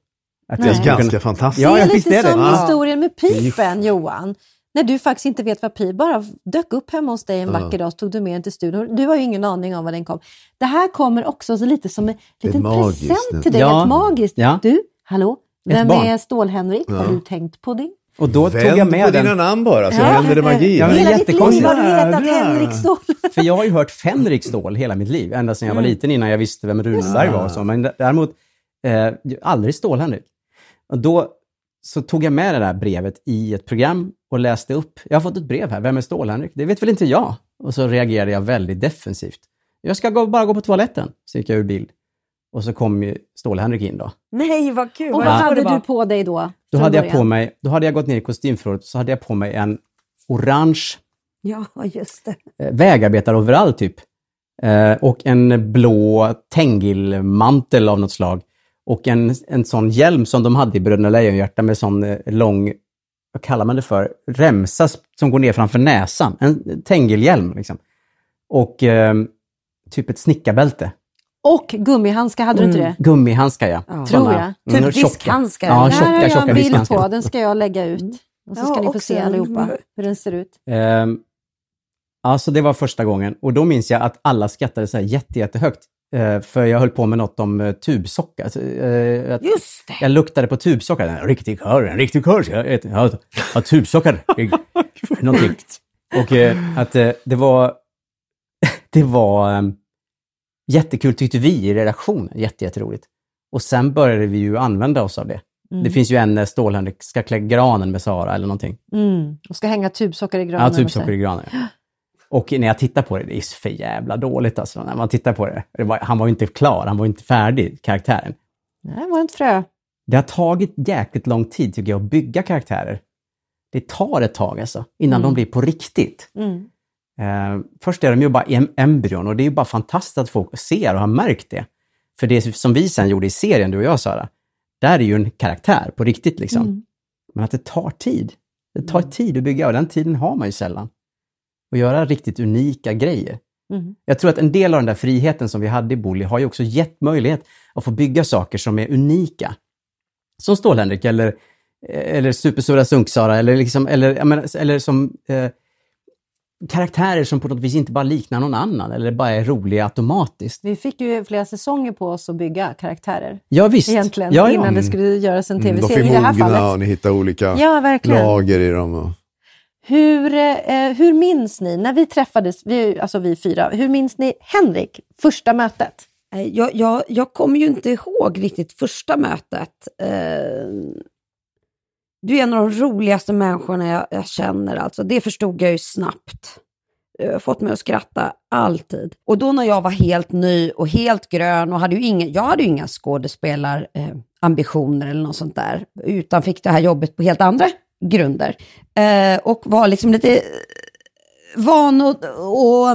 Att Nej. jag skulle Ganska kunna- fantastiskt. Ja, det är lite det. som Ja. historien med är pipen, Johan. När du faktiskt inte vet vad pip bara dök upp hemma hos dig en vacker dag så tog du med den till studion. Du har ju ingen aning om var den kom. Det här kommer också så lite som en liten present till dig, Ja. helt magiskt. Ja. Du, hallå? Vem är Stål-Henrik? Har du tänkt på det? Och då tog jag Vänd med på dina den, namn bara, så Ja. händer det magi. Ja, men Hela ditt liv har du hetat. Henrik Ståhl. för jag har ju hört Fenrik Ståhl hela mitt liv, ända sedan jag var liten innan jag visste vem Runberg var och så. Men däremot eh, aldrig Stål-Henrik. Och då så tog jag med det där brevet i ett program och läste upp. Jag har fått ett brev här, vem är Stål-Henrik? Det vet väl inte jag? Och så reagerade jag väldigt defensivt. Jag ska gå, bara gå på toaletten. Så gick jag ur bild. Och så kom ju Stål-Henrik in då. Nej, vad kul. Och vad hade du på dig då? Då hade jag på mig, då hade jag gått ner i kostymförrådet så hade jag på mig en orange Ja, just det. eh, vägarbetaroverall typ. Eh, och en blå tengilmantel av något slag. Och en, en sån hjälm som de hade i Bröderna Lejonhjärta med sån eh, lång, vad kallar man det för, remsa som går ner framför näsan. En tengilhjälm liksom. Och eh, typ ett snickarbälte. Och gummihandskar, hade du inte det? Gummihandskar ja. Ja. Tror jag. mm, Typ tjocka. diskhandskar. Ja, Det här har tjocka, jag tjocka en bild diskhandskar. på, den ska jag lägga ut. Och så Ja, ska ni få också se allihopa hur den ser ut. Ehm, Alltså det var första gången och då minns jag att alla skrattade så här jätte, jättehögt. Eh, för jag höll på med något om eh, tubsocker. Alltså, eh, Just det. jag luktade på tubsocker. En riktig kör, en riktig kör. Jag äter, ja, ja, tubsocker. Någonting. Och att det var, det var eh, jättekul tyckte vi i redaktionen. Jätte, jätteroligt. Och sen började vi ju använda oss av det. Det finns ju en Stålhänrik ska klä granen med Sara eller någonting. Mm. Och ska hänga tubsocker i granen. Ja, så. i granen. Och när jag tittar på det, det är för jävla dåligt alltså. När man tittar på det. det var, han var ju inte klar, han var ju inte färdig, karaktären. Nej, det var ett frö. Det har tagit jäkligt lång tid tycker jag att bygga karaktärer. Det tar ett tag alltså, innan de blir på riktigt. Mm. Eh, först är de ju bara em- embryon och det är ju bara fantastiskt att folk ser och har märkt det. För det som vi sen gjorde i serien, du och jag Sara, där är ju en karaktär på riktigt liksom. Mm. Men att det tar tid. Det tar tid att bygga och den tiden har man ju sällan. Och göra riktigt unika grejer. Mm. Jag tror att en del av den där friheten som vi hade i Bully har ju också gett möjlighet att få bygga saker som är unika. Som Stål-Henrik eller, eller Supersura Sunksara eller, liksom, eller, menar, eller som eh, karaktärer som på något vis inte bara liknar någon annan eller bara är roliga automatiskt. Vi fick ju flera säsonger på oss att bygga karaktärer. Ja visst. Egentligen, ja, ja. innan det skulle göras en Mm, de tv-serie får i det här mogna och fallet. ni hittar olika Ja, lager i dem. Och... Hur, eh, hur minns ni, när vi träffades, vi, alltså vi fyra, hur minns ni Henrik, första mötet? Eh, jag, jag, jag kommer ju inte ihåg riktigt första mötet. Eh, Du är en av de roligaste människorna jag, jag känner. Alltså. Det förstod jag ju snabbt. Du har fått mig att skratta alltid. Och då när jag var helt ny och helt grön och hade ju ingen, jag hade ju inga skådespelarambitioner eh, eller något sånt där. Utan fick det här jobbet på helt andra grunder. Eh, och var liksom lite eh, van och, och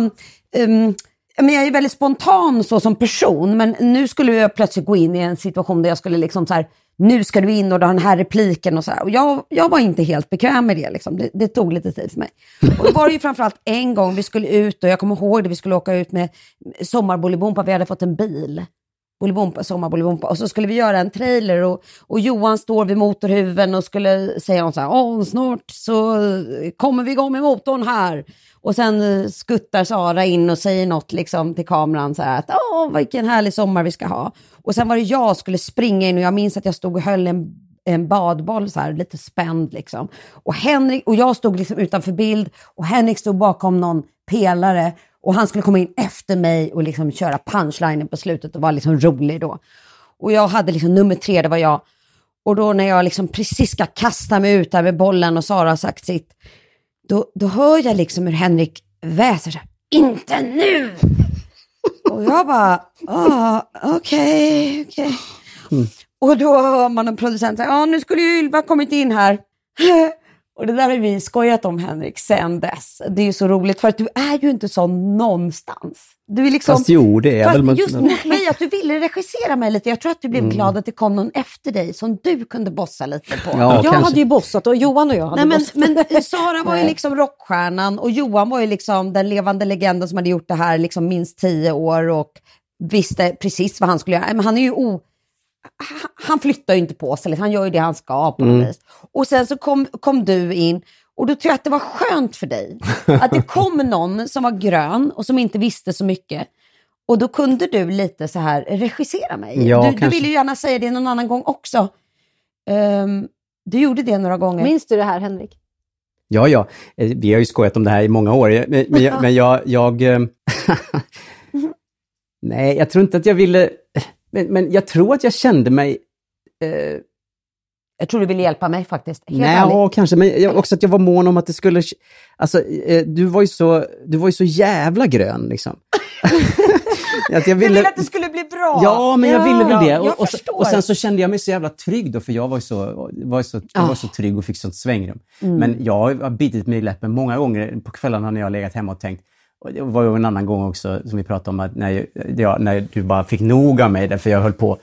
um, men jag är väldigt spontan så som person, men nu skulle jag plötsligt gå in i en situation där jag skulle liksom så här, nu ska du in och du har den här repliken och så här. Och jag, jag var inte helt bekväm med det, liksom. det, det tog lite tid för mig. Och då var det ju framförallt en gång vi skulle ut och jag kommer ihåg det, vi skulle åka ut med Sommarbolibompa, vi hade fått en bil. Bolibompa, Sommarbolibompa. Och så skulle vi göra en trailer och, och Johan står vid motorhuven och skulle säga något så här, Åh, snart så kommer vi igång med motorn här. Och sen eh, skuttar Sara in och säger något liksom till kameran så här att åh vilken härlig sommar vi ska ha. Och sen var det jag som skulle springa in och jag minns att jag stod och höll en, en badboll så här lite spänd liksom. Och, Henrik, och jag stod liksom utanför bild och Henrik stod bakom någon pelare och han skulle komma in efter mig och liksom köra punchlinen på slutet och vara liksom rolig då. Och jag hade liksom nummer tre, det var jag. Och då när jag liksom precis ska kasta mig ut där med bollen och Sara har sagt sitt, då, då hör jag liksom hur Henrik väser så här, inte nu! och jag bara, ah, okej, okej. Och då hör man en producent säga, ja nu skulle ju Ylva kommit in här. Och det där har vi skojat om Henrik sen dess. Det är ju så roligt för att du är ju inte sån någonstans. Du är liksom, Fast jo, det är Fast väl... just mot mig, att du ville regissera mig lite. Jag tror att du blev glad att det kom någon efter dig som du kunde bossa lite på. Ja, jag kanske. hade ju bossat och Johan och jag hade Nej, men, bossat. men Sara var ju liksom rockstjärnan och Johan var ju liksom den levande legenden som hade gjort det här liksom minst tio år och visste precis vad han skulle göra. Men han är ju o... han- flyttar ju inte på sig, han gör ju det han ska på något vis. Och sen så kom, kom du in och då tror jag att det var skönt för dig. Att det kom någon som var grön och som inte visste så mycket. Och då kunde du lite så här regissera mig. Ja, du, du ville ju gärna säga det någon annan gång också. Ehm, du gjorde det några gånger. Minns du det här Henrik? Ja, ja. Eh, Vi har ju skojat om det här i många år. Jag- Men, men, jag, men jag... jag eh, nej, jag tror inte att jag ville... Men, men jag tror att jag kände mig... Eh, Jag tror du ville hjälpa mig faktiskt. Helt nej, ärligt. ja, kanske. Men jag, också att jag var mån om att det skulle... Alltså, eh, du var ju så, du var ju så jävla grön liksom. att jag Du ville... ville att det skulle bli bra. Ja, men jag Ja, ville väl det. Och, och, och sen så kände jag mig så jävla trygg då, för jag var ju så, var ju så, jag var Ah. så trygg och fick sånt svängrum. Mm. Men jag har bitit mig i läppen många gånger på kvällarna när jag har legat hemma och tänkt, och det var ju en annan gång också som vi pratade om, att när, jag, när du bara fick nog av mig därför jag höll på att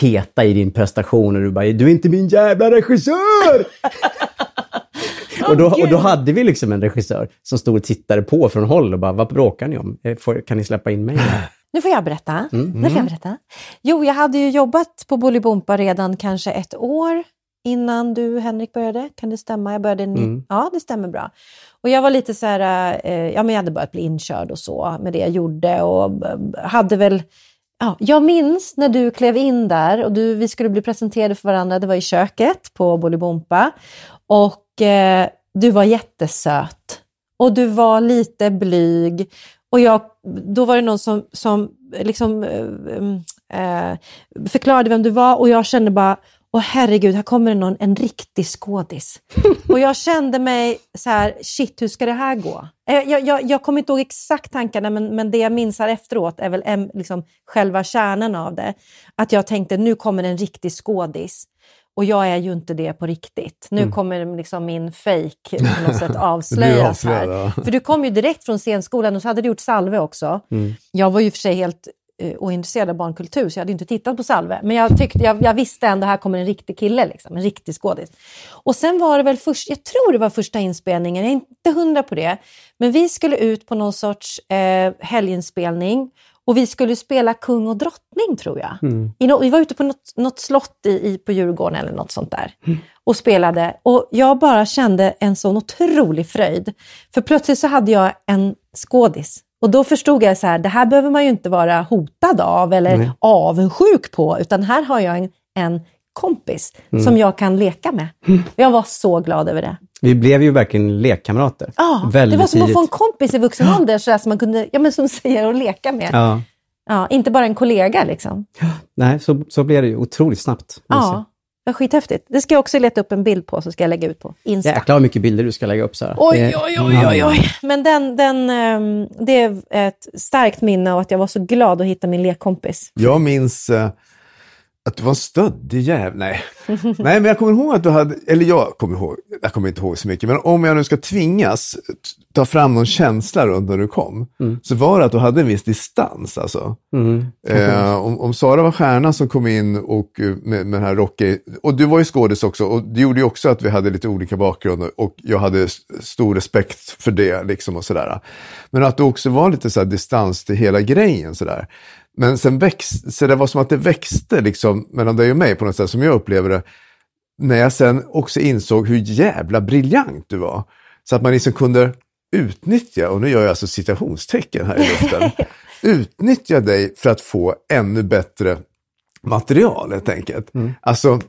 peta i din prestation och du bara “du är inte min jävla regissör!” och, då, och då hade vi liksom en regissör som stod och tittade på från håll och bara “vad bråkar ni om? Eh, Får, kan ni släppa in mig?” Nu får jag berätta. Mm. Nu får jag berätta. Jo, jag hade ju jobbat på Bolibompa redan kanske ett år innan du Henrik började. Kan det stämma? Jag började ni- Mm. Ja, det stämmer bra. Och jag var lite så här, eh, ja men jag hade börjat bli inkörd och så med det jag gjorde och eh, hade väl Ja, jag minns när du klev in där och du, vi skulle bli presenterade för varandra. Det var i köket på Bolibompa. Och eh, du var jättesöt. Och du var lite blyg. Och jag, då var det någon som, som liksom, eh, eh, förklarade vem du var och jag kände bara, åh herregud, här kommer det någon, en riktig skådis. och jag kände mig så här, shit, hur ska det här gå? Eh, Jag, jag, jag kommer inte ihåg exakt tankarna, men, men det jag minns här efteråt är väl en, liksom, själva kärnan av det. Att jag tänkte, nu kommer en riktig skådis. Och jag är ju inte det på riktigt. Nu kommer liksom min fake på något sätt avslöjas här. För du kom ju direkt från scenskolan och så hade du gjort Salve också. Jag var ju för sig helt ointresserad av barnkultur så jag hade inte tittat på Salve. Men jag, tyckte, jag, jag visste ändå här kommer en riktig kille, liksom, en riktig skådis. Och sen var det väl först, jag tror det var första inspelningen, jag är inte hundra på det. Men vi skulle ut på någon sorts eh, helginspelning och vi skulle spela kung och drottning tror jag. I no, vi var ute på något, något slott i, i, på Djurgården eller något sånt där och spelade. Och jag bara kände en sån otrolig fröjd. För plötsligt så hade jag en skådis. Och då förstod jag så här, det här behöver man ju inte vara hotad av eller Nej. avundsjuk på, utan här har jag en, en kompis som jag kan leka med. Jag var så glad över det. Vi blev ju verkligen lekkamrater. Ja, det Väldigt var som att få en kompis i vuxen ålder, så där som man kunde, ja men som säger, att leka med. Ja. Ja. inte bara en kollega liksom. Nej, så, så blev det ju otroligt snabbt. Ja, var skithäftigt. Det ska jag också leta upp en bild på, så ska jag lägga ut på Insta. Jäklar vad mycket bilder du ska lägga upp, Sara. Oj, oj, oj, oj, oj. Men den, den, ehm, det är ett starkt minne av att jag var så glad att hitta min lekkompis. Jag minns eh, att du var en stöddig jävel. Nej. Nej, men jag kommer ihåg att du hade, eller jag kommer ihåg, jag kommer inte ihåg så mycket, men om jag nu ska tvingas ta fram någon känsla runt när du kom, så var det att du hade en viss distans. Alltså. Mm. Eh, om, om Sara var stjärnan som kom in och eh, med, med den här rockig, och du var ju skådis också, och det gjorde ju också att vi hade lite olika bakgrunder och jag hade stor respekt för det liksom och sådär. Men att du också var lite så distans till hela grejen sådär. Men sen växte, så det var som att det växte liksom mellan dig och mig på något sätt som jag upplever det. När jag sen också insåg hur jävla briljant du var. Så att man liksom kunde utnyttja, och nu gör jag alltså citationstecken här i luften, utnyttja dig för att få ännu bättre material helt enkelt. Alltså,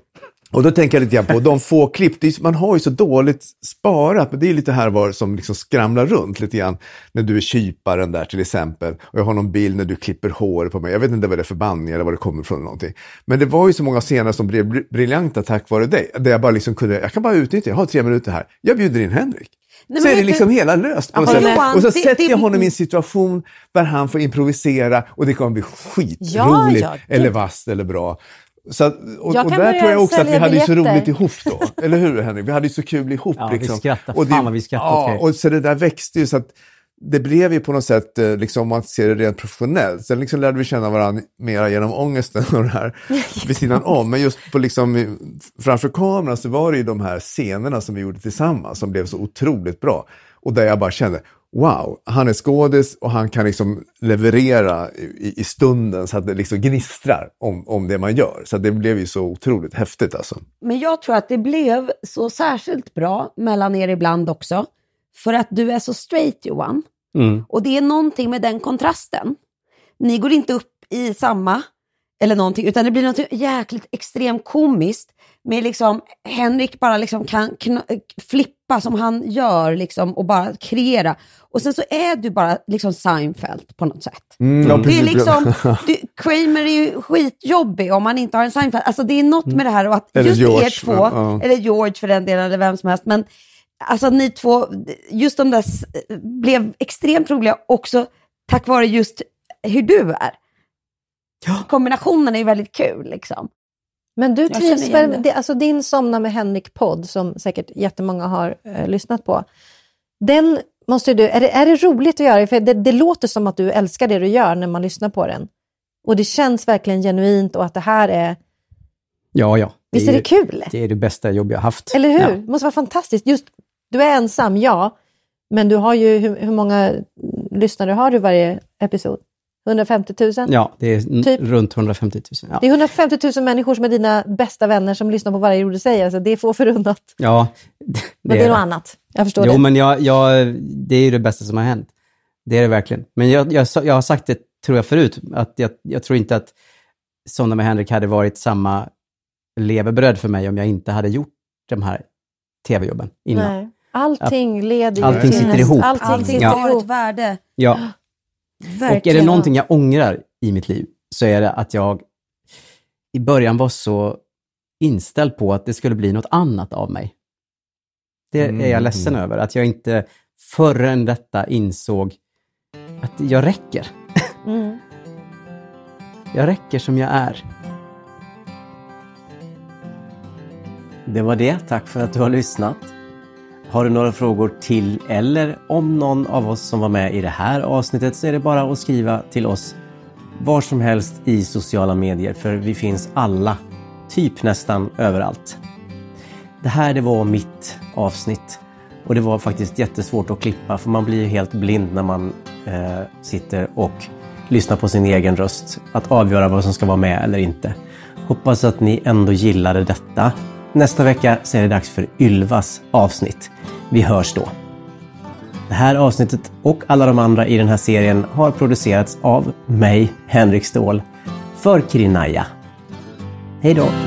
och då tänker jag lite grann på de få klipp, är, man har ju så dåligt sparat, men det är lite här var som liksom skramlar runt lite grann. När du är kyparen där till exempel, och jag har någon bild när du klipper hår på mig. Jag vet inte vad det är för bandning eller vad det kommer från någonting. Men det var ju så många scener som blev br- briljanta tack vare dig. Där jag bara liksom kunde, jag kan bara utnyttja, jag har tre minuter här, jag bjuder in Henrik. Nej, så är det liksom hela löst. På något sätt. och så sätter jag honom i en situation där han får improvisera och det kommer bli skitroligt Ja, ja, eller vasst eller bra. Så, att- och, Jag och där tror jag också att vi hade ju så roligt ihop då. Eller hur Henrik? Vi hade ju så kul ihop. Ja, vi liksom. skrattade. Och det- Fan vad vi skrattade Ja, och så det där växte ju så att det blev ju på något sätt, eh, liksom, om man ser det rent professionellt. Sen liksom lärde vi känna varandra mera genom ångesten och det här vid sidan om. Men just på liksom, framför kameran så var det ju de här scenerna som vi gjorde tillsammans som blev så otroligt bra. Och där jag bara kände, wow, han är skådis och han kan liksom leverera i, i stunden så att det liksom gnistrar om, om det man gör. Så det blev ju så otroligt häftigt alltså. Men jag tror att det blev så särskilt bra mellan er ibland också. För att du är så straight Johan. Mm. Och det är någonting med den kontrasten. Ni går inte upp i samma eller någonting, utan det blir något jäkligt extremt komiskt med liksom Henrik bara liksom kan flippa som han gör liksom och bara kreera. Och sen så är du bara liksom Seinfeld på något sätt. Mm, ja, Det är liksom, du, Kramer är ju skitjobbig om man inte har en Seinfeld. Alltså det är något med det här och att Eller just George, er två, ja. eller George för den delen, eller vem som helst, men alltså ni två, just de där blev extremt roliga också tack vare just hur du är. Kombinationen är ju väldigt kul liksom. Men du trivs väl, alltså din Somna med Henrik-podd, som säkert jättemånga har eh, lyssnat på, den måste du, är det, är det roligt att göra? För det, det låter som att du älskar det du gör när man lyssnar på den. Och det känns verkligen genuint och att det här är, Ja, ja. visst är det kul? Det är det bästa jobb jag haft. Eller hur? Ja. Det måste vara fantastiskt. Just, du är ensam, ja, men du har ju, hur, hur många lyssnare har du varje episod? 150 000? Ja, det är Typ. runt 150 000. Ja. Det är 150 000 människor som är dina bästa vänner som lyssnar på varje ord du säger. Alltså, det är få förunnat. ja Men det är något annat. Jag förstår Jo, det. men jag, jag, det är ju det bästa som har hänt. Det är det verkligen. Men jag, jag, jag har sagt det, tror jag, förut, att jag, jag tror inte att Sonja med Henrik hade varit samma levebröd för mig om jag inte hade gjort de här tv-jobben innan. Nej. Allting leder ju Allting till sitter nästa- ihop. Allting Allting sitter Ja. har ihop. ett värde. Ja. Verkligen. Och är det någonting jag ångrar i mitt liv så är det att jag i början var så inställd på att det skulle bli något annat av mig. Det är jag Mm. ledsen över, att jag inte förrän detta insåg att jag räcker. Mm. Jag räcker som jag är. Det var det. Tack för att du har lyssnat. Har du några frågor till eller om någon av oss som var med i det här avsnittet så är det bara att skriva till oss var som helst i sociala medier för vi finns alla, typ nästan överallt. Det här det var mitt avsnitt och det var faktiskt jättesvårt att klippa för man blir ju helt blind när man eh, sitter och lyssnar på sin egen röst. Att avgöra vad som ska vara med eller inte. Hoppas att ni ändå gillade detta. Nästa vecka så är det dags för Ylvas avsnitt. Vi hörs då. Det här avsnittet och alla de andra i den här serien har producerats av mig, Henrik Ståhl, för Kirinaya. Hej då!